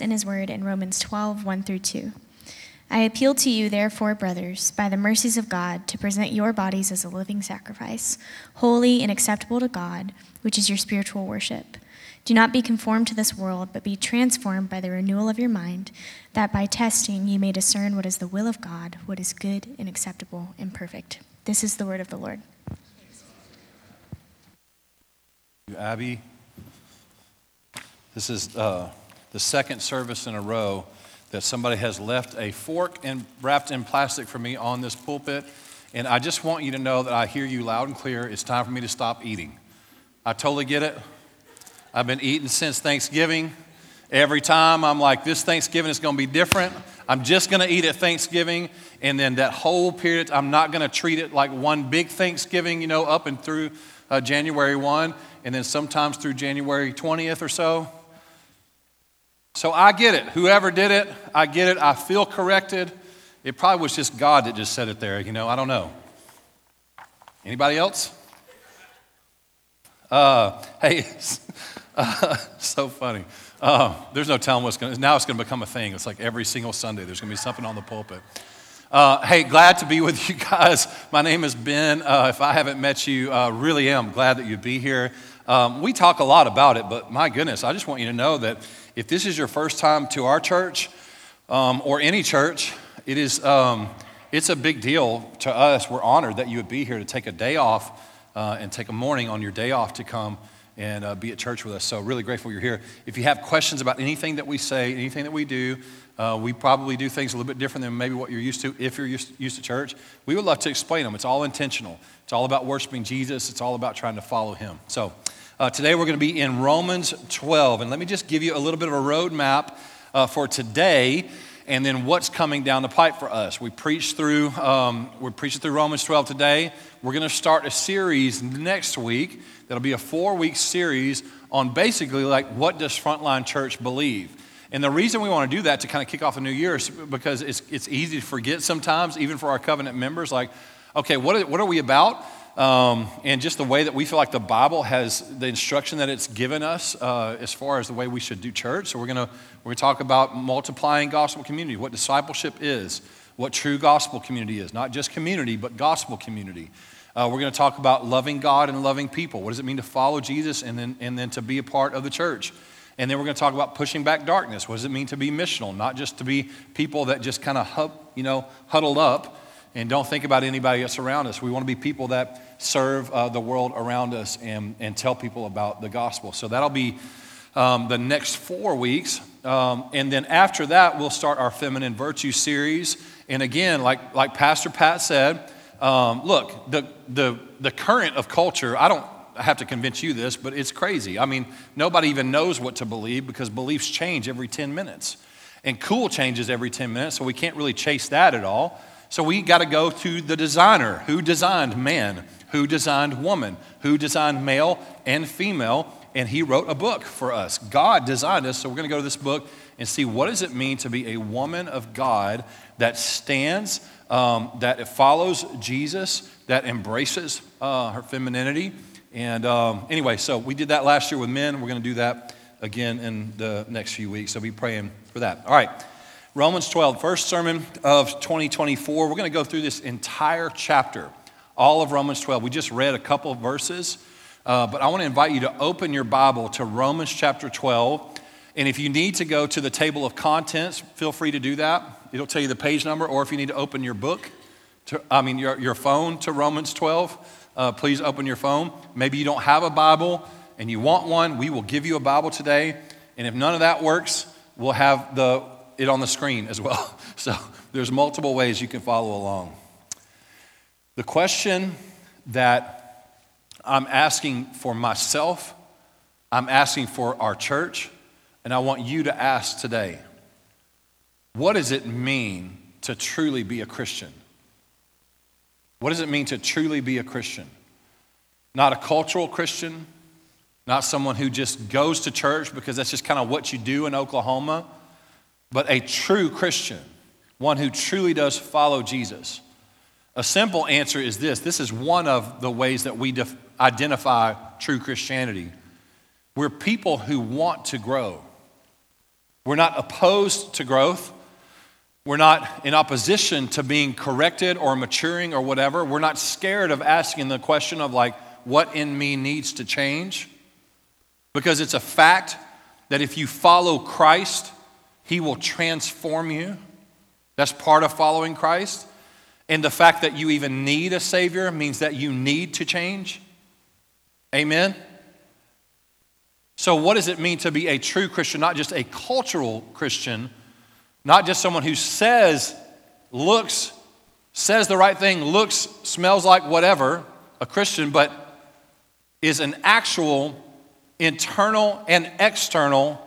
in his word in Romans 12, 1 through 2. I appeal to you, therefore, brothers, by the mercies of God, to present your bodies as a living sacrifice, holy and acceptable to God, which is your spiritual worship. Do not be conformed to this world, but be transformed by the renewal of your mind, that by testing you may discern what is the will of God, what is good and acceptable and perfect. This is the word of the Lord. Abby, this is uh, the second service in a row that somebody has left a fork and wrapped in plastic for me on this pulpit. And I just want you to know that I hear you loud and clear. It's time for me to stop eating. I totally get it. I've been eating since Thanksgiving. Every time I'm like, this Thanksgiving is going to be different. I'm just going to eat at Thanksgiving. And then that whole period, I'm not going to treat it like one big Thanksgiving, you know, up and through uh, January 1, and then sometimes through January 20th or so. So I get it. Whoever did it, I get it. I feel corrected. It probably was just God that just said it there, you know, I don't know. Anybody else? Uh, hey, uh, so funny. Uh, there's no telling what's going to, now it's going to become a thing. It's like every single Sunday there's going to be something on the pulpit. Uh, hey, glad to be with you guys. My name is Ben. Uh, if I haven't met you, uh, really am glad that you'd be here. Um, we talk a lot about it, but my goodness, I just want you to know that if this is your first time to our church um, or any church, it is, um, it's a big deal to us. We're honored that you would be here to take a day off uh, and take a morning on your day off to come and uh, be at church with us. So, really grateful you're here. If you have questions about anything that we say, anything that we do, uh, we probably do things a little bit different than maybe what you're used to if you're used, used to church. We would love to explain them. It's all intentional, it's all about worshiping Jesus, it's all about trying to follow Him. So, uh, today we're going to be in Romans 12. And let me just give you a little bit of a roadmap uh, for today and then what's coming down the pipe for us. We preached through, um, we're preaching through Romans 12 today. We're going to start a series next week that'll be a four week series on basically like what does Frontline Church believe. And the reason we want to do that to kind of kick off a new year is because it's, it's easy to forget sometimes, even for our covenant members, like, okay, what are, what are we about? Um, and just the way that we feel like the Bible has the instruction that it's given us uh, as far as the way we should do church. So we're going we're gonna talk about multiplying gospel community, what discipleship is, what true gospel community is, not just community, but gospel community. Uh, we're going to talk about loving God and loving people. What does it mean to follow Jesus and then, and then to be a part of the church? And then we're going to talk about pushing back darkness. What does it mean to be missional? Not just to be people that just kind of, you know, huddled up and don't think about anybody else around us. We want to be people that serve uh, the world around us and, and tell people about the gospel. So that'll be um, the next four weeks. Um, and then after that, we'll start our feminine virtue series. And again, like, like Pastor Pat said, um, look, the, the, the current of culture, I don't have to convince you this, but it's crazy. I mean, nobody even knows what to believe because beliefs change every 10 minutes. And cool changes every 10 minutes, so we can't really chase that at all. So we got to go to the designer who designed man, who designed woman, who designed male and female, and he wrote a book for us. God designed us, so we're going to go to this book and see what does it mean to be a woman of God that stands, um, that follows Jesus, that embraces uh, her femininity. And um, anyway, so we did that last year with men. We're going to do that again in the next few weeks. So be praying for that. All right. Romans 12, first sermon of 2024. We're going to go through this entire chapter, all of Romans 12. We just read a couple of verses, uh, but I want to invite you to open your Bible to Romans chapter 12. And if you need to go to the table of contents, feel free to do that. It'll tell you the page number, or if you need to open your book, to, I mean, your, your phone to Romans 12, uh, please open your phone. Maybe you don't have a Bible and you want one, we will give you a Bible today. And if none of that works, we'll have the it on the screen as well. So there's multiple ways you can follow along. The question that I'm asking for myself, I'm asking for our church, and I want you to ask today what does it mean to truly be a Christian? What does it mean to truly be a Christian? Not a cultural Christian, not someone who just goes to church because that's just kind of what you do in Oklahoma but a true Christian, one who truly does follow Jesus? A simple answer is this this is one of the ways that we def- identify true Christianity. We're people who want to grow. We're not opposed to growth. We're not in opposition to being corrected or maturing or whatever. We're not scared of asking the question of, like, what in me needs to change? Because it's a fact that if you follow Christ, He will transform you. That's part of following Christ. And the fact that you even need a Savior means that you need to change. Amen? So, what does it mean to be a true Christian? Not just a cultural Christian not just someone who says, looks, says the right thing, looks, smells like whatever, a Christian, but is an actual internal and external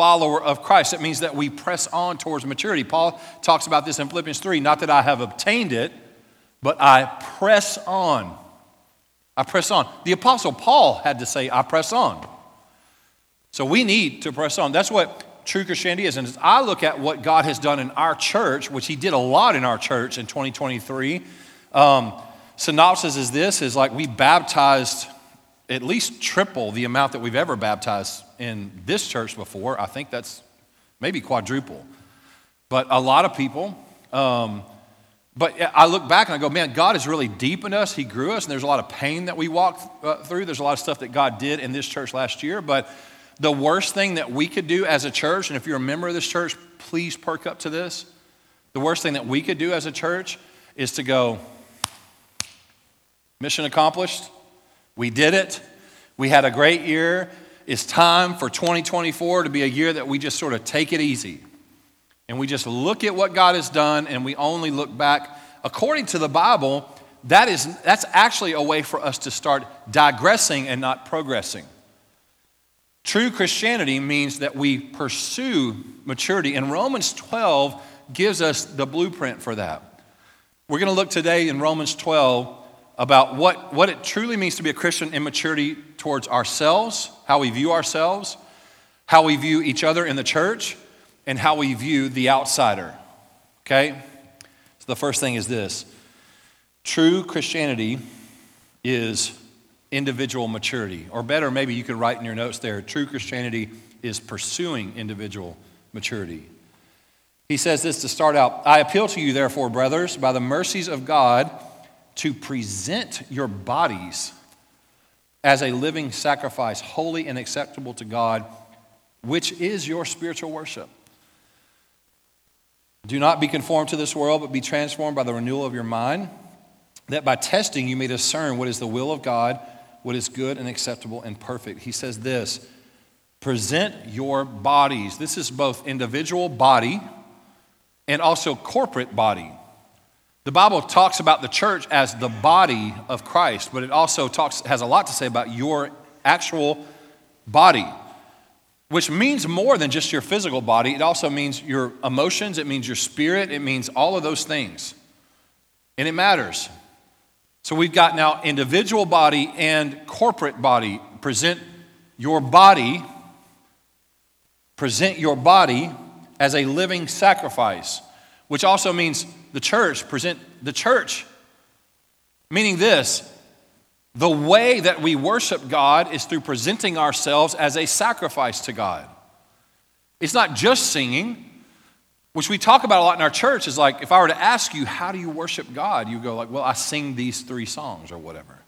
follower of Christ. It means that we press on towards maturity. Paul talks about this in Philippians 3 not that I have obtained it, but I press on. I press on. The Apostle Paul had to say, I press on. So we need to press on. That's what true Christianity is. And as I look at what God has done in our church, which He did a lot in our church in 2023, um, synopsis is this: is like we baptized at least triple the amount that we've ever baptized in this church before. I think that's maybe quadruple. But a lot of people. Um, but I look back and I go, man, God is really deep in us. He grew us, and there's a lot of pain that we walked uh, through. There's a lot of stuff that God did in this church last year. But the worst thing that we could do as a church, and if you're a member of this church, please perk up to this. The worst thing that we could do as a church is to go, mission accomplished. We did it. We had a great year. It's time for 2024 to be a year that we just sort of take it easy. And we just look at what God has done and we only look back. According to the Bible, that is, that's actually a way for us to start digressing and not progressing. True Christianity means that we pursue maturity, and Romans 12 gives us the blueprint for that. We're going to look today in Romans 12 about what, what it truly means to be a Christian in maturity towards ourselves, how we view ourselves, how we view each other in the church, and how we view the outsider. Okay? So the first thing is this true Christianity is individual maturity. Or better, maybe you could write in your notes there true Christianity is pursuing individual maturity. He says this to start out I appeal to you, therefore, brothers, by the mercies of God, to present your bodies as a living sacrifice, holy and acceptable to God, which is your spiritual worship. Do not be conformed to this world, but be transformed by the renewal of your mind, that by testing you may discern what is the will of God what is good and acceptable and perfect. He says this present your bodies. This is both individual body and also corporate body. The Bible talks about the church as the body of Christ, but it also talks, has a lot to say about your actual body, which means more than just your physical body. It also means your emotions, it means your spirit, it means all of those things. And it matters. So we've got now individual body and corporate body. Present your body, present your body as a living sacrifice, which also means the church, present the church. Meaning this, the way that we worship God is through presenting ourselves as a sacrifice to God. It's not just singing, which we talk about a lot in our church is like if i were to ask you how do you worship god you go like well i sing these three songs or whatever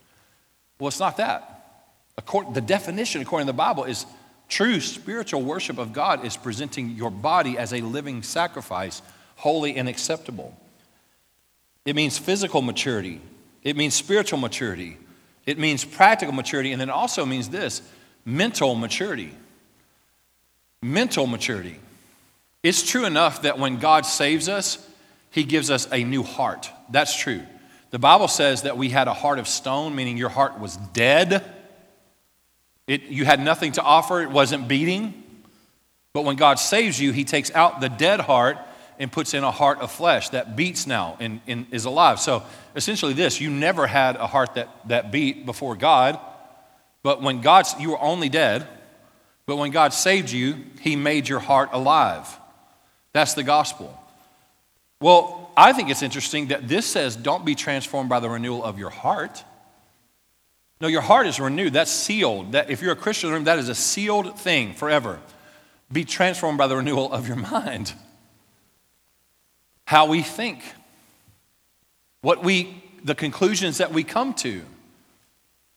well it's not that according, the definition according to the bible is true spiritual worship of god is presenting your body as a living sacrifice holy and acceptable it means physical maturity it means spiritual maturity it means practical maturity and then it also means this mental maturity mental maturity it's true enough that when God saves us, He gives us a new heart. That's true. The Bible says that we had a heart of stone, meaning your heart was dead. It, you had nothing to offer, it wasn't beating. But when God saves you, He takes out the dead heart and puts in a heart of flesh that beats now and, and is alive. So essentially, this you never had a heart that, that beat before God, but when God's, you were only dead, but when God saved you, He made your heart alive. That's the gospel. Well, I think it's interesting that this says, don't be transformed by the renewal of your heart. No, your heart is renewed. That's sealed. That if you're a Christian, that is a sealed thing forever. Be transformed by the renewal of your mind. How we think, what we, the conclusions that we come to.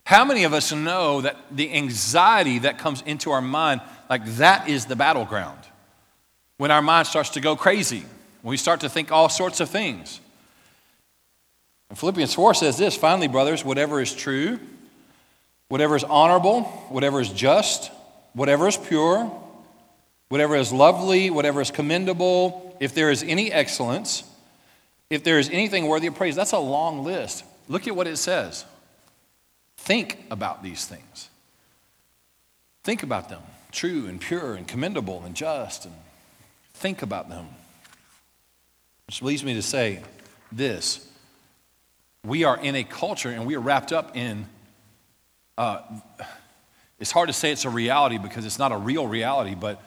How many of us know that the anxiety that comes into our mind, like that is the battleground? When our mind starts to go crazy, when we start to think all sorts of things. And Philippians 4 says this finally, brothers, whatever is true, whatever is honorable, whatever is just, whatever is pure, whatever is lovely, whatever is commendable, if there is any excellence, if there is anything worthy of praise, that's a long list. Look at what it says. Think about these things. Think about them true and pure and commendable and just, and think about them. Which leads me to say this we are in a culture and we are wrapped up in, uh, it's hard to say it's a reality because it's not a real reality, but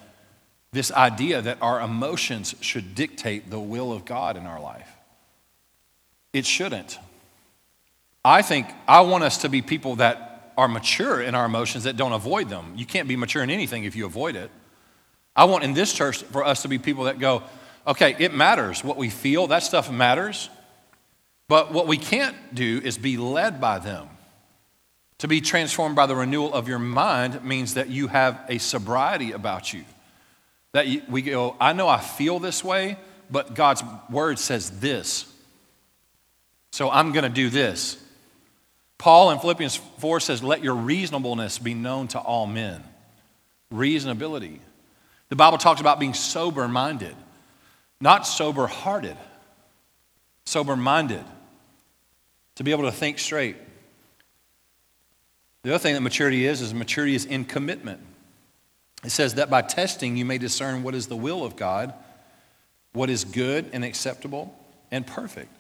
this idea that our emotions should dictate the will of God in our life. It shouldn't. I think I want us to be people that are mature in our emotions that don't avoid them. You can't be mature in anything if you avoid it. I want in this church for us to be people that go, okay, it matters what we feel, that stuff matters. But what we can't do is be led by them. To be transformed by the renewal of your mind means that you have a sobriety about you. That we go, I know I feel this way, but God's word says this. So I'm going to do this. Paul in Philippians 4 says, Let your reasonableness be known to all men. Reasonability. The Bible talks about being sober minded, not sober hearted, sober minded, to be able to think straight. The other thing that maturity is, is maturity is in commitment. It says that by testing you may discern what is the will of God, what is good and acceptable and perfect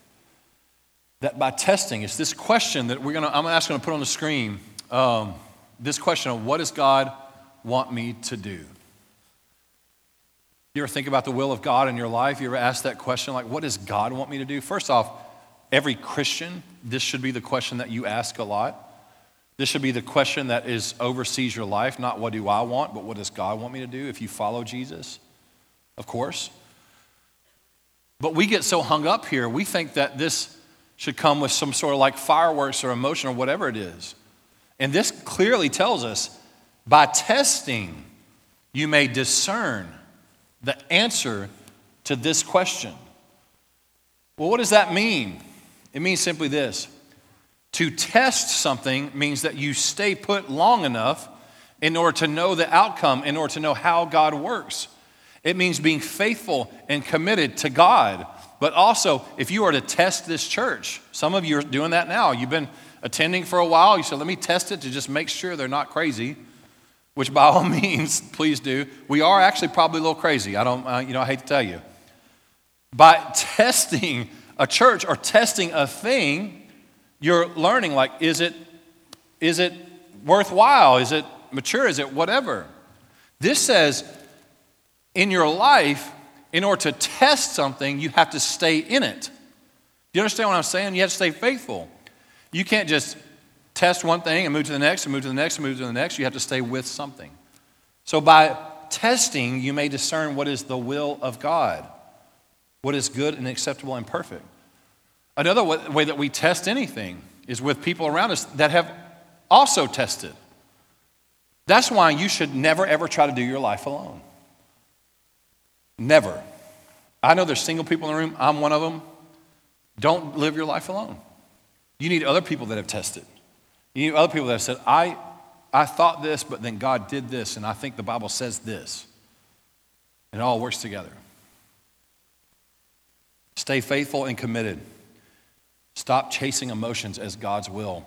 that by testing, it's this question that we're gonna, I'm gonna put on the screen. Um, this question of what does God want me to do? You ever think about the will of God in your life? You ever ask that question, like, what does God want me to do? First off, every Christian, this should be the question that you ask a lot. This should be the question that is oversees your life, not what do I want, but what does God want me to do if you follow Jesus? Of course. But we get so hung up here, we think that this should come with some sort of like fireworks or emotion or whatever it is. And this clearly tells us by testing, you may discern the answer to this question. Well, what does that mean? It means simply this to test something means that you stay put long enough in order to know the outcome, in order to know how God works. It means being faithful and committed to God but also, if you are to test this church, some of you are doing that now. You've been attending for a while. You said, let me test it to just make sure they're not crazy, which by all means, please do. We are actually probably a little crazy. I don't, uh, you know, I hate to tell you. By testing a church or testing a thing, you're learning like, is it, is it worthwhile? Is it mature? Is it whatever? This says, in your life, in order to test something, you have to stay in it. Do you understand what I'm saying? You have to stay faithful. You can't just test one thing and move to the next and move to the next and move to the next. You have to stay with something. So by testing, you may discern what is the will of God, what is good and acceptable and perfect. Another way that we test anything is with people around us that have also tested. That's why you should never ever try to do your life alone. Never. I know there's single people in the room. I'm one of them. Don't live your life alone. You need other people that have tested. You need other people that have said, I, I thought this, but then God did this, and I think the Bible says this. And it all works together. Stay faithful and committed. Stop chasing emotions as God's will.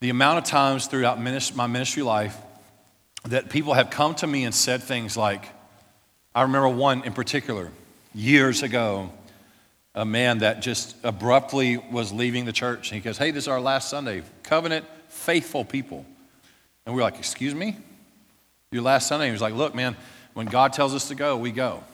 The amount of times throughout my ministry life that people have come to me and said things like, I remember one in particular years ago, a man that just abruptly was leaving the church. And he goes, Hey, this is our last Sunday. Covenant, faithful people. And we are like, Excuse me? Your last Sunday? He was like, Look, man, when God tells us to go, we go.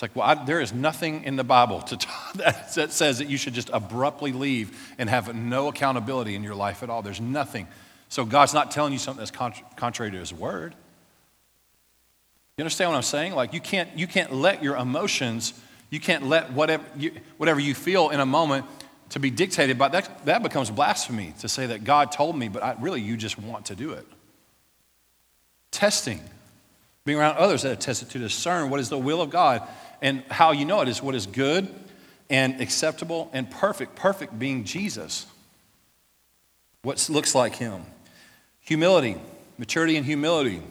It's like, well, I, there is nothing in the Bible to that, that says that you should just abruptly leave and have no accountability in your life at all. There's nothing. So God's not telling you something that's contrary to His word. You understand what I'm saying? Like you can't you can't let your emotions, you can't let whatever you, whatever you feel in a moment to be dictated by that. That becomes blasphemy to say that God told me, but I, really you just want to do it. Testing, being around others that have tested to discern what is the will of God, and how you know it is what is good and acceptable and perfect. Perfect being Jesus. What looks like Him. Humility, maturity and humility.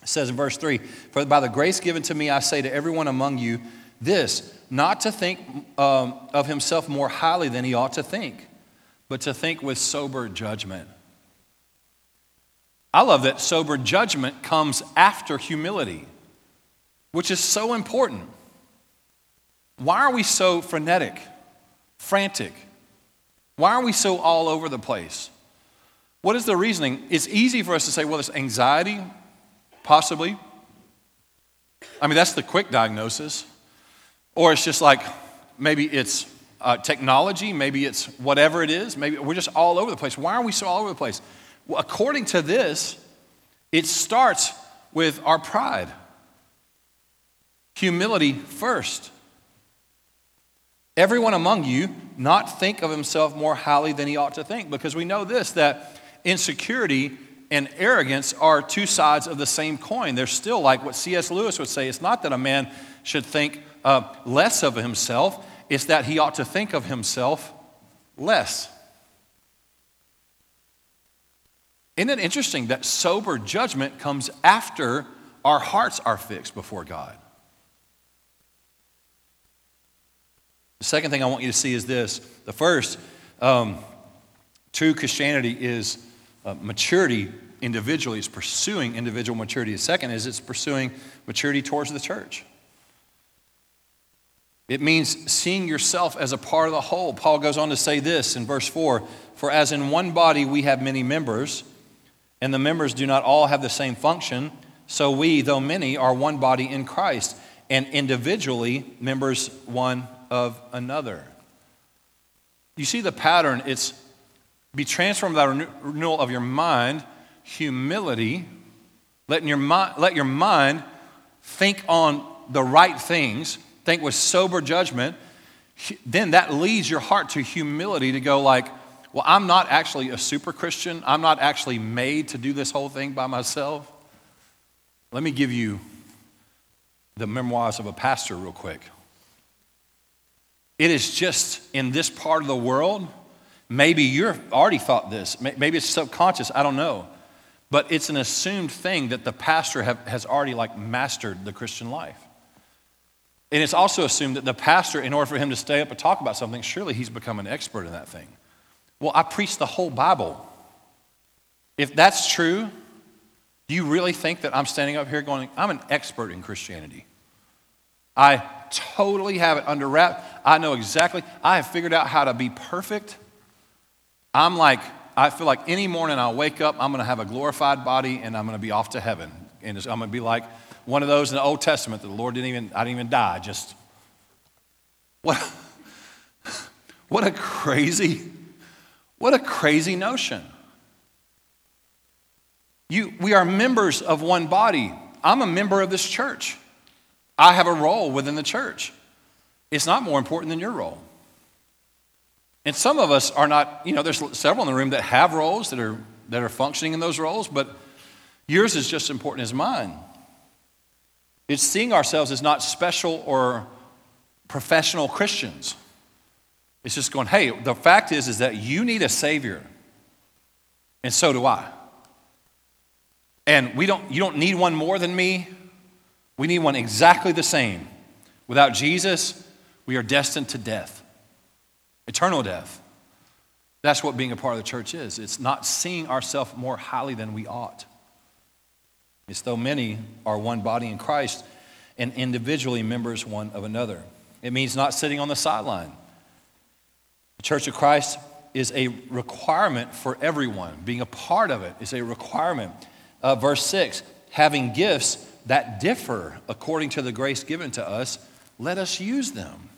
It says in verse 3 For by the grace given to me, I say to everyone among you this, not to think um, of himself more highly than he ought to think, but to think with sober judgment. I love that sober judgment comes after humility, which is so important. Why are we so frenetic, frantic? Why are we so all over the place? What is the reasoning? It's easy for us to say, well, it's anxiety, Possibly. I mean, that's the quick diagnosis. Or it's just like maybe it's uh, technology, maybe it's whatever it is. Maybe we're just all over the place. Why are we so all over the place? Well, according to this, it starts with our pride. Humility first. Everyone among you not think of himself more highly than he ought to think, because we know this that insecurity and arrogance are two sides of the same coin. They're still like what C.S. Lewis would say it's not that a man should think uh, less of himself, it's that he ought to think of himself less. Isn't it interesting that sober judgment comes after our hearts are fixed before God? The second thing I want you to see is this. The first, um, true Christianity is uh, maturity individually, is pursuing individual maturity. The second is it's pursuing maturity towards the church. It means seeing yourself as a part of the whole. Paul goes on to say this in verse 4 For as in one body we have many members, and the members do not all have the same function, so we, though many, are one body in Christ, and individually members one of another. You see the pattern? It's be transformed by renewal of your mind, humility, letting your let your mind think on the right things, think with sober judgment, then that leads your heart to humility to go like, well, I'm not actually a super Christian. I'm not actually made to do this whole thing by myself. Let me give you the memoirs of a pastor real quick. It is just in this part of the world Maybe you've already thought this. Maybe it's subconscious. I don't know. But it's an assumed thing that the pastor have, has already like mastered the Christian life. And it's also assumed that the pastor, in order for him to stay up and talk about something, surely he's become an expert in that thing. Well, I preach the whole Bible. If that's true, do you really think that I'm standing up here going, I'm an expert in Christianity? I totally have it under wrap. I know exactly. I have figured out how to be perfect I'm like, I feel like any morning I'll wake up, I'm going to have a glorified body and I'm going to be off to heaven. And I'm going to be like one of those in the Old Testament that the Lord didn't even, I didn't even die. Just, what, what a crazy, what a crazy notion. You, we are members of one body. I'm a member of this church. I have a role within the church. It's not more important than your role. And some of us are not, you know, there's several in the room that have roles that are, that are functioning in those roles, but yours is just as important as mine. It's seeing ourselves as not special or professional Christians. It's just going, hey, the fact is, is that you need a Savior, and so do I. And we don't, you don't need one more than me. We need one exactly the same. Without Jesus, we are destined to death eternal death. That's what being a part of the church is. It's not seeing ourselves more highly than we ought. It's though many are one body in Christ and individually members one of another. It means not sitting on the sideline. The Church of Christ is a requirement for everyone. Being a part of it is a requirement. Uh, verse 6 having gifts that differ according to the grace given to us, let us use them.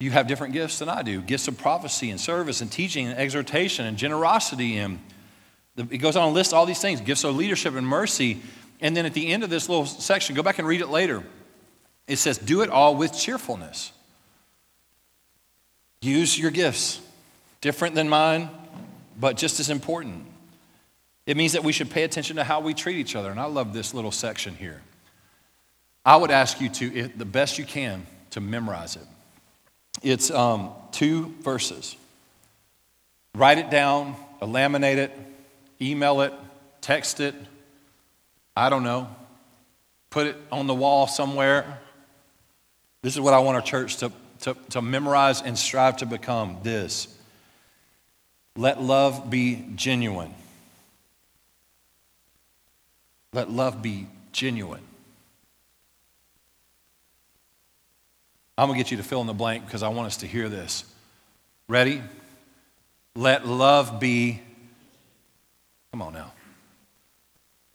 You have different gifts than I do gifts of prophecy and service and teaching and exhortation and generosity. And it goes on to list all these things gifts of leadership and mercy. And then at the end of this little section, go back and read it later. It says, Do it all with cheerfulness. Use your gifts, different than mine, but just as important. It means that we should pay attention to how we treat each other. And I love this little section here. I would ask you to, if, the best you can, to memorize it. It's um, two verses. Write it down, laminate it, email it, text it. I don't know. Put it on the wall somewhere. This is what I want our church to, to, to memorize and strive to become this. Let love be genuine. Let love be genuine. I'm going to get you to fill in the blank because I want us to hear this. Ready? Let love be. Come on now.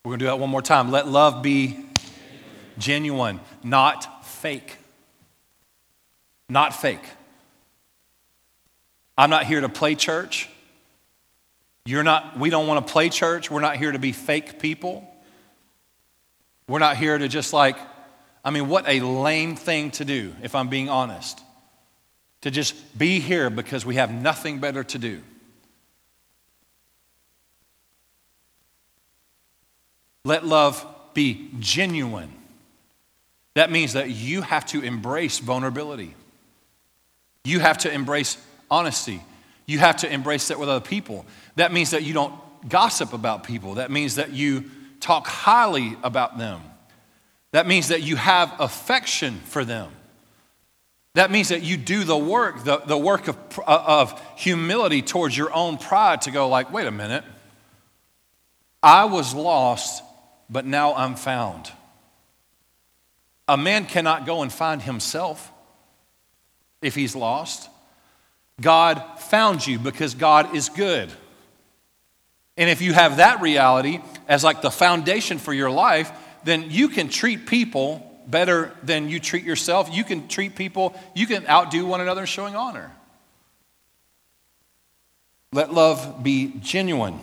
We're going to do that one more time. Let love be genuine, not fake. Not fake. I'm not here to play church. You're not, we don't want to play church. We're not here to be fake people. We're not here to just like, I mean, what a lame thing to do, if I'm being honest. To just be here because we have nothing better to do. Let love be genuine. That means that you have to embrace vulnerability. You have to embrace honesty. You have to embrace that with other people. That means that you don't gossip about people. That means that you talk highly about them. That means that you have affection for them. That means that you do the work, the, the work of, uh, of humility towards your own pride to go, like, wait a minute. I was lost, but now I'm found. A man cannot go and find himself if he's lost. God found you because God is good. And if you have that reality as like the foundation for your life, then you can treat people better than you treat yourself. You can treat people, you can outdo one another in showing honor. Let love be genuine.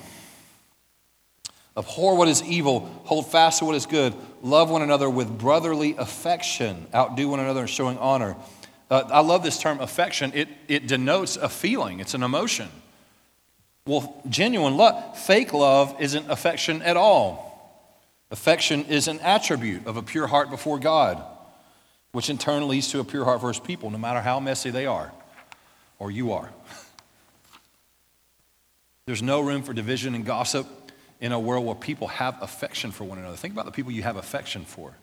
Abhor what is evil, hold fast to what is good, love one another with brotherly affection, outdo one another in showing honor. Uh, I love this term affection. It, it denotes a feeling, it's an emotion. Well, genuine love, fake love isn't affection at all. Affection is an attribute of a pure heart before God, which in turn leads to a pure heart for his people, no matter how messy they are or you are. There's no room for division and gossip in a world where people have affection for one another. Think about the people you have affection for.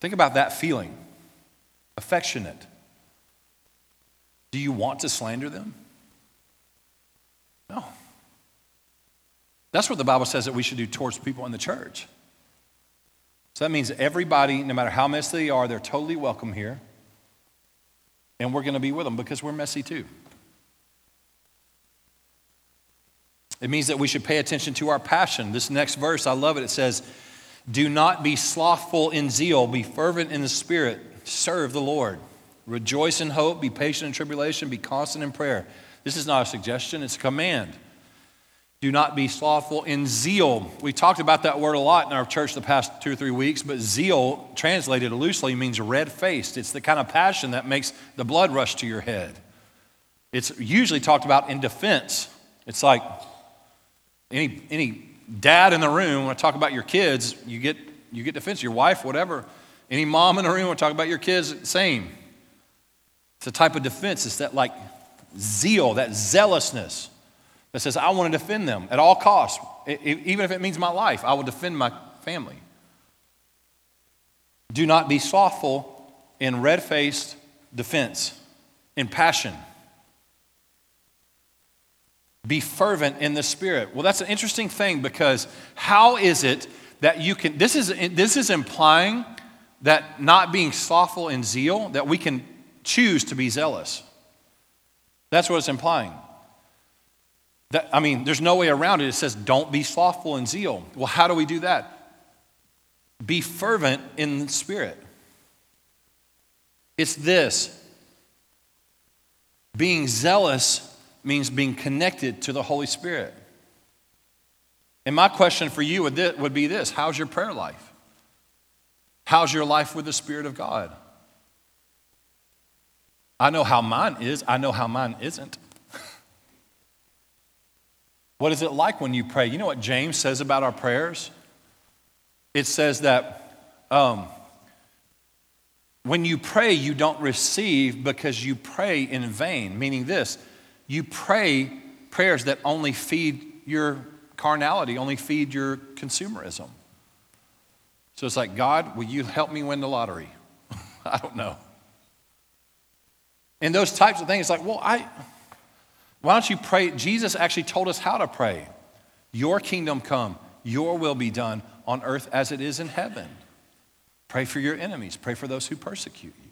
Think about that feeling affectionate. Do you want to slander them? No. That's what the Bible says that we should do towards people in the church. So that means everybody, no matter how messy they are, they're totally welcome here. And we're going to be with them because we're messy too. It means that we should pay attention to our passion. This next verse, I love it. It says, Do not be slothful in zeal, be fervent in the spirit, serve the Lord. Rejoice in hope, be patient in tribulation, be constant in prayer. This is not a suggestion, it's a command. Do not be slothful in zeal. We talked about that word a lot in our church the past two or three weeks, but zeal, translated loosely, means red faced. It's the kind of passion that makes the blood rush to your head. It's usually talked about in defense. It's like any, any dad in the room, when I talk about your kids, you get, you get defense, your wife, whatever. Any mom in the room, I talk about your kids, same. It's a type of defense. It's that like zeal, that zealousness that says, I want to defend them at all costs. Even if it means my life, I will defend my family. Do not be slothful in red faced defense, in passion. Be fervent in the spirit. Well, that's an interesting thing because how is it that you can, this is, this is implying that not being slothful in zeal, that we can choose to be zealous. That's what it's implying. That, I mean, there's no way around it. It says, don't be slothful in zeal. Well, how do we do that? Be fervent in the spirit. It's this being zealous means being connected to the Holy Spirit. And my question for you would, would be this How's your prayer life? How's your life with the Spirit of God? I know how mine is, I know how mine isn't. what is it like when you pray? You know what James says about our prayers? It says that um, when you pray, you don't receive because you pray in vain, meaning this you pray prayers that only feed your carnality, only feed your consumerism. So it's like, God, will you help me win the lottery? I don't know. And those types of things, like, well, I, why don't you pray? Jesus actually told us how to pray. Your kingdom come, your will be done on earth as it is in heaven. Pray for your enemies, pray for those who persecute you.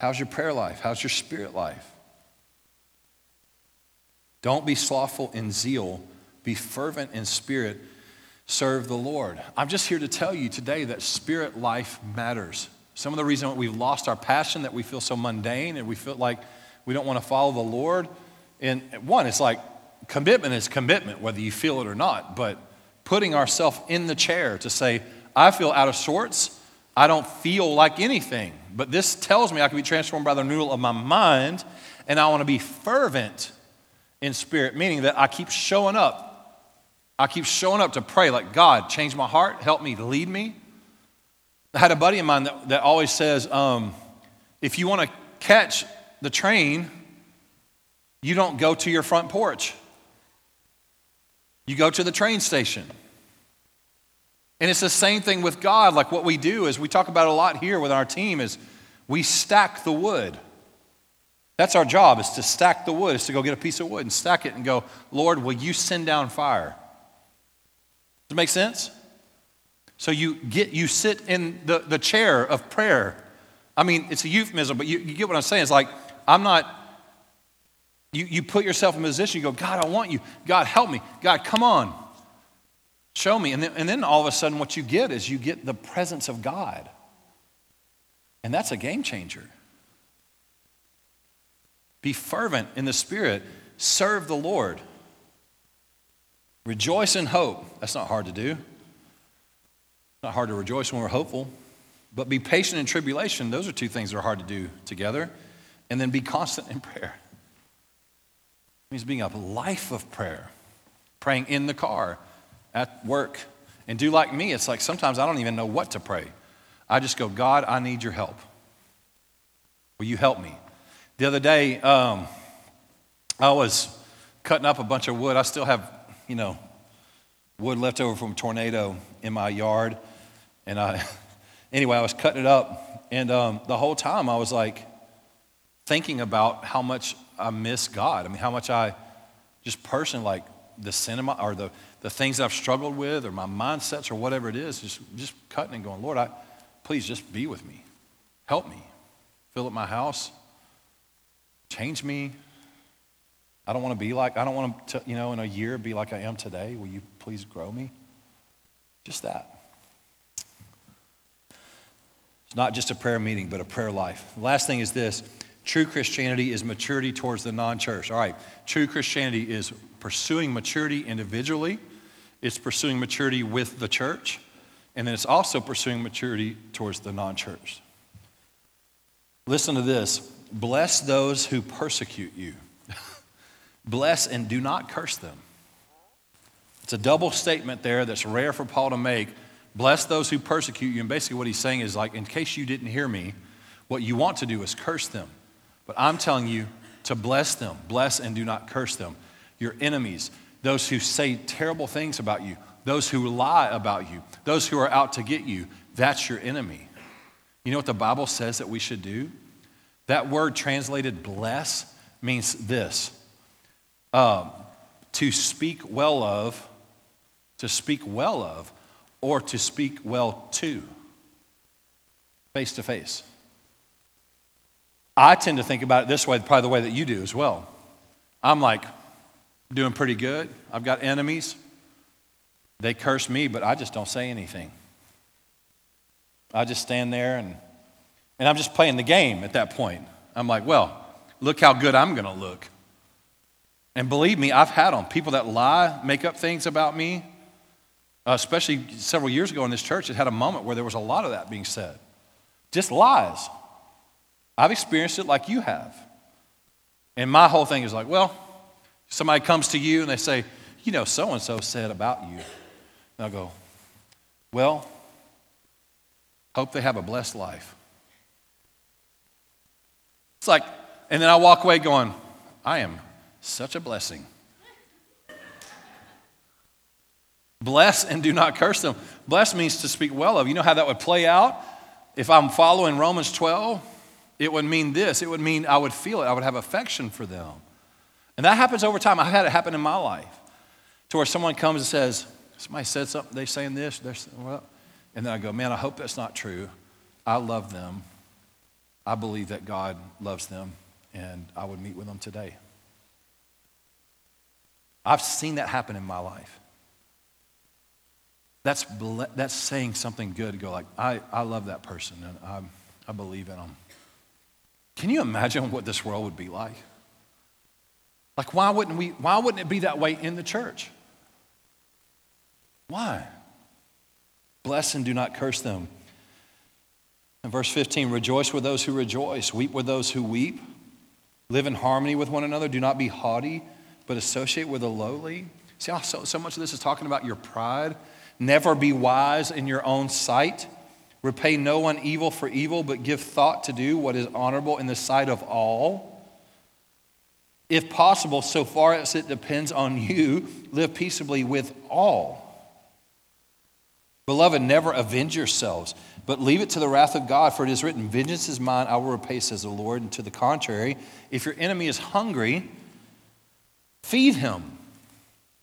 How's your prayer life? How's your spirit life? Don't be slothful in zeal, be fervent in spirit, serve the Lord. I'm just here to tell you today that spirit life matters. Some of the reason we've lost our passion, that we feel so mundane and we feel like we don't want to follow the Lord. And one, it's like commitment is commitment, whether you feel it or not. But putting ourselves in the chair to say, I feel out of sorts, I don't feel like anything. But this tells me I can be transformed by the renewal of my mind, and I want to be fervent in spirit, meaning that I keep showing up. I keep showing up to pray, like, God, change my heart, help me, lead me. I had a buddy of mine that, that always says, um, if you want to catch the train, you don't go to your front porch. You go to the train station. And it's the same thing with God. Like what we do is we talk about a lot here with our team is we stack the wood. That's our job is to stack the wood, is to go get a piece of wood and stack it and go, Lord, will you send down fire? Does it make sense? So you get you sit in the, the chair of prayer. I mean, it's a euphemism, but you, you get what I'm saying. It's like, I'm not, you, you put yourself in a position, you go, God, I want you. God, help me. God, come on. Show me. And then, and then all of a sudden, what you get is you get the presence of God. And that's a game changer. Be fervent in the Spirit, serve the Lord. Rejoice in hope. That's not hard to do. Not hard to rejoice when we're hopeful. But be patient in tribulation. Those are two things that are hard to do together. And then be constant in prayer. It means being a life of prayer, praying in the car, at work. And do like me, it's like sometimes I don't even know what to pray. I just go, God, I need your help. Will you help me? The other day, um, I was cutting up a bunch of wood. I still have, you know, wood left over from a tornado in my yard. And I, anyway, I was cutting it up. And um, the whole time I was like thinking about how much I miss God. I mean, how much I just personally like the cinema or the, the things I've struggled with or my mindsets or whatever it is, just, just cutting and going, Lord, I, please just be with me. Help me. Fill up my house. Change me. I don't want to be like, I don't want to, you know, in a year be like I am today. Will you please grow me? Just that. It's not just a prayer meeting, but a prayer life. The last thing is this true Christianity is maturity towards the non church. All right, true Christianity is pursuing maturity individually, it's pursuing maturity with the church, and then it's also pursuing maturity towards the non church. Listen to this bless those who persecute you, bless and do not curse them. It's a double statement there that's rare for Paul to make Bless those who persecute you. And basically, what he's saying is like, in case you didn't hear me, what you want to do is curse them. But I'm telling you to bless them. Bless and do not curse them. Your enemies, those who say terrible things about you, those who lie about you, those who are out to get you, that's your enemy. You know what the Bible says that we should do? That word translated bless means this uh, to speak well of, to speak well of or to speak well to, face to face. I tend to think about it this way, probably the way that you do as well. I'm like, doing pretty good. I've got enemies. They curse me, but I just don't say anything. I just stand there and, and I'm just playing the game at that point. I'm like, well, look how good I'm going to look. And believe me, I've had them. People that lie, make up things about me, uh, especially several years ago in this church, it had a moment where there was a lot of that being said. Just lies. I've experienced it like you have. And my whole thing is like, well, somebody comes to you and they say, you know, so and so said about you. And I go, well, hope they have a blessed life. It's like, and then I walk away going, I am such a blessing. Bless and do not curse them. Bless means to speak well of. You know how that would play out? If I'm following Romans 12, it would mean this. It would mean I would feel it. I would have affection for them. And that happens over time. I've had it happen in my life to where someone comes and says, somebody said something, they saying this, they're saying, well, and then I go, man, I hope that's not true. I love them. I believe that God loves them, and I would meet with them today. I've seen that happen in my life. That's, that's saying something good. Go like, I, I love that person and I, I believe in them. Can you imagine what this world would be like? Like, why wouldn't, we, why wouldn't it be that way in the church? Why? Bless and do not curse them. In verse 15, rejoice with those who rejoice, weep with those who weep, live in harmony with one another, do not be haughty, but associate with the lowly. See how so, so much of this is talking about your pride Never be wise in your own sight. Repay no one evil for evil, but give thought to do what is honorable in the sight of all. If possible, so far as it depends on you, live peaceably with all. Beloved, never avenge yourselves, but leave it to the wrath of God, for it is written, Vengeance is mine, I will repay, says the Lord. And to the contrary, if your enemy is hungry, feed him.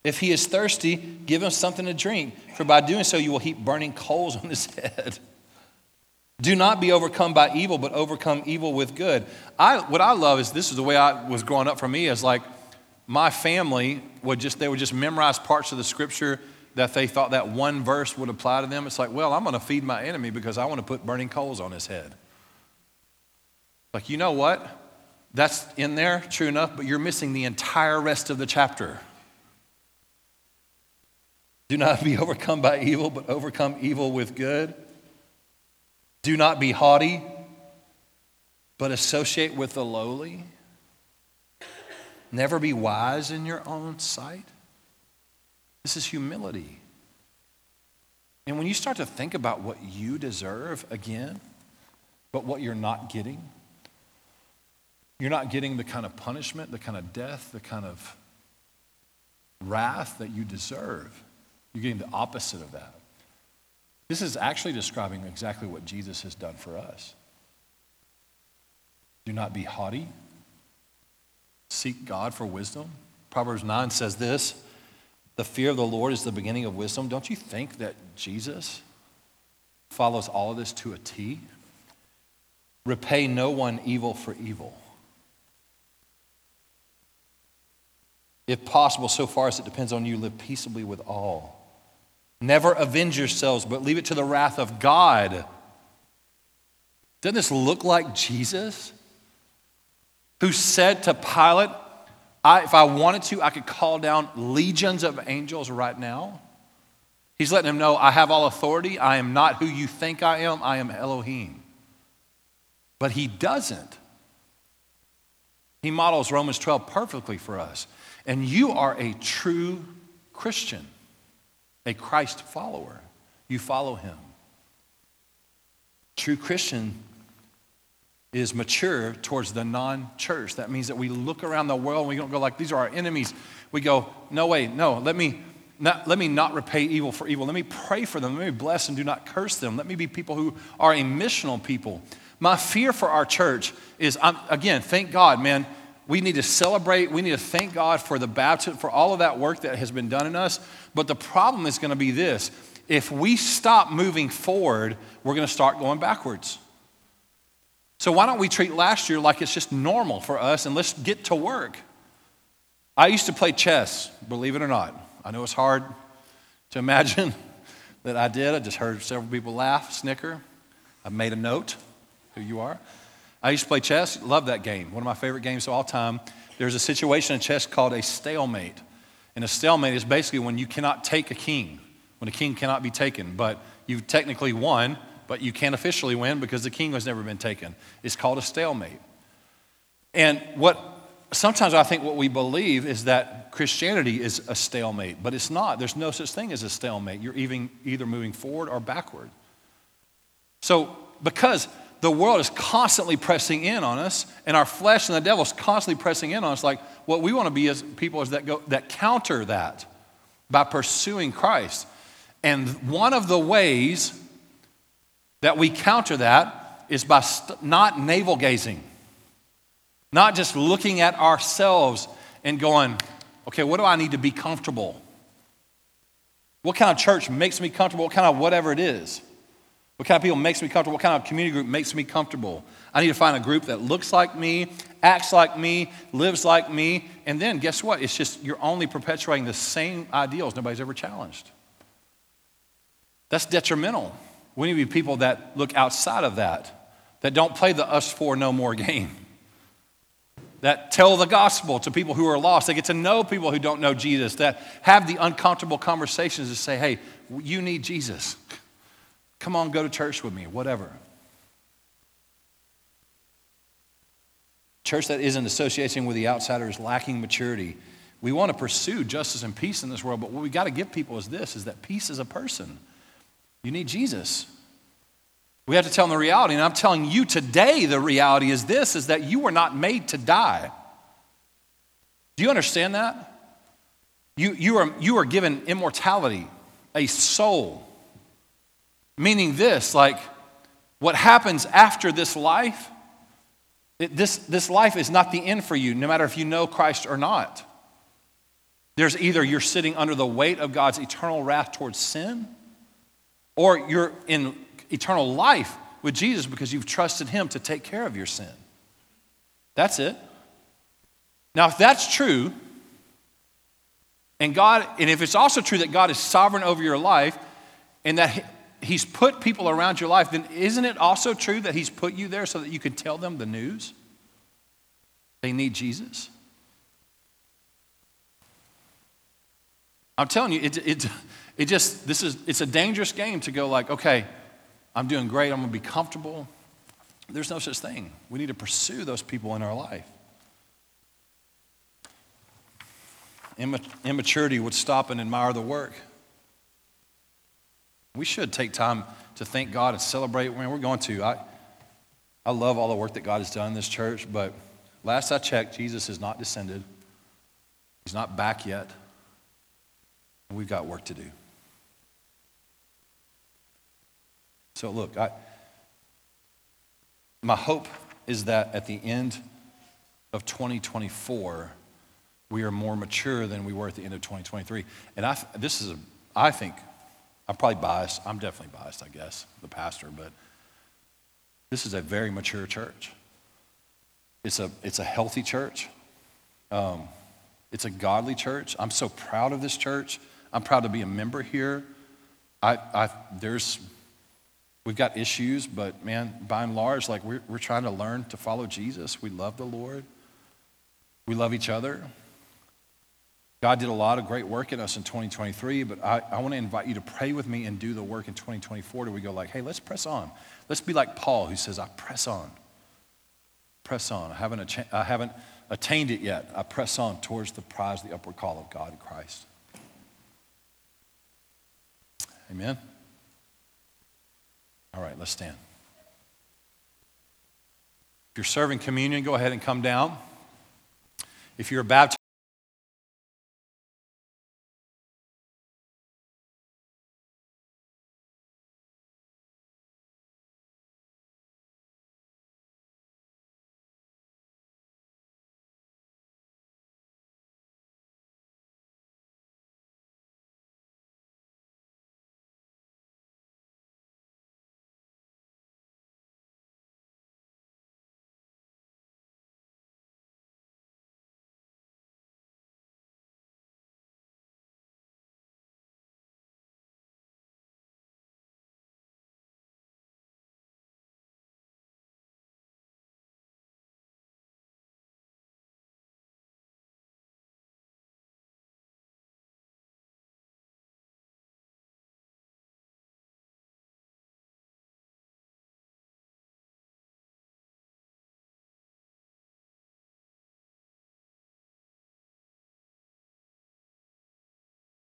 If he is thirsty, give him something to drink, for by doing so you will heap burning coals on his head. Do not be overcome by evil, but overcome evil with good. I, what I love is this is the way I was growing up for me is like my family would just, they would just memorize parts of the scripture that they thought that one verse would apply to them. It's like, well, I'm going to feed my enemy because I want to put burning coals on his head. Like, you know what? That's in there, true enough, but you're missing the entire rest of the chapter. Do not be overcome by evil, but overcome evil with good. Do not be haughty, but associate with the lowly. Never be wise in your own sight. This is humility. And when you start to think about what you deserve again, but what you're not getting, you're not getting the kind of punishment, the kind of death, the kind of wrath that you deserve. You're getting the opposite of that. This is actually describing exactly what Jesus has done for us. Do not be haughty. Seek God for wisdom. Proverbs 9 says this The fear of the Lord is the beginning of wisdom. Don't you think that Jesus follows all of this to a T? Repay no one evil for evil. If possible, so far as it depends on you, live peaceably with all. Never avenge yourselves, but leave it to the wrath of God. Doesn't this look like Jesus? Who said to Pilate, I, if I wanted to, I could call down legions of angels right now. He's letting him know, I have all authority. I am not who you think I am. I am Elohim. But he doesn't. He models Romans 12 perfectly for us. And you are a true Christian a Christ follower. You follow him. True Christian is mature towards the non-church. That means that we look around the world and we don't go like, these are our enemies. We go, no way, no, let me not, let me not repay evil for evil. Let me pray for them. Let me bless and do not curse them. Let me be people who are a missional people. My fear for our church is, I'm, again, thank God, man, we need to celebrate. We need to thank God for the baptism, for all of that work that has been done in us. But the problem is going to be this if we stop moving forward, we're going to start going backwards. So, why don't we treat last year like it's just normal for us and let's get to work? I used to play chess, believe it or not. I know it's hard to imagine that I did. I just heard several people laugh, snicker. I made a note who you are. I used to play chess, love that game, one of my favorite games of all time. There's a situation in chess called a stalemate. And a stalemate is basically when you cannot take a king, when a king cannot be taken, but you've technically won, but you can't officially win because the king has never been taken. It's called a stalemate. And what sometimes I think what we believe is that Christianity is a stalemate, but it's not. There's no such thing as a stalemate. You're even, either moving forward or backward. So, because the world is constantly pressing in on us, and our flesh and the devil is constantly pressing in on us. Like what we want to be as people is that go that counter that by pursuing Christ. And one of the ways that we counter that is by st- not navel gazing, not just looking at ourselves and going, okay, what do I need to be comfortable? What kind of church makes me comfortable? What kind of whatever it is? What kind of people makes me comfortable? What kind of community group makes me comfortable? I need to find a group that looks like me, acts like me, lives like me, and then guess what? It's just you're only perpetuating the same ideals nobody's ever challenged. That's detrimental. We need to be people that look outside of that, that don't play the us for no more game, that tell the gospel to people who are lost. They get to know people who don't know Jesus, that have the uncomfortable conversations to say, hey, you need Jesus. Come on, go to church with me, whatever. Church that isn't associating with the outsider is lacking maturity. We want to pursue justice and peace in this world, but what we got to give people is this is that peace is a person. You need Jesus. We have to tell them the reality, and I'm telling you today the reality is this is that you were not made to die. Do you understand that? You, you, are, you are given immortality, a soul. Meaning this, like what happens after this life, it, this, this life is not the end for you, no matter if you know Christ or not. There's either you're sitting under the weight of God's eternal wrath towards sin, or you're in eternal life with Jesus because you've trusted Him to take care of your sin. That's it. Now, if that's true, and God, and if it's also true that God is sovereign over your life, and that He's put people around your life, then isn't it also true that He's put you there so that you can tell them the news? They need Jesus. I'm telling you, it, it, it just, this is, it's a dangerous game to go like, okay, I'm doing great, I'm gonna be comfortable. There's no such thing. We need to pursue those people in our life. Immaturity would stop and admire the work. We should take time to thank God and celebrate. Man, we're going to. I, I love all the work that God has done in this church, but last I checked, Jesus has not descended. He's not back yet. We've got work to do. So, look, I, my hope is that at the end of 2024, we are more mature than we were at the end of 2023. And I, this is, a, I think, I'm probably biased. I'm definitely biased, I guess, the pastor, but this is a very mature church. It's a, it's a healthy church. Um, it's a godly church. I'm so proud of this church. I'm proud to be a member here. I, I, there's, we've got issues, but man, by and large, like we're, we're trying to learn to follow Jesus. We love the Lord. We love each other. God did a lot of great work in us in 2023, but I, I want to invite you to pray with me and do the work in 2024 till we go like, hey, let's press on. Let's be like Paul who says, I press on. Press on. I haven't, I haven't attained it yet. I press on towards the prize, the upward call of God in Christ. Amen? All right, let's stand. If you're serving communion, go ahead and come down. If you're a baptized,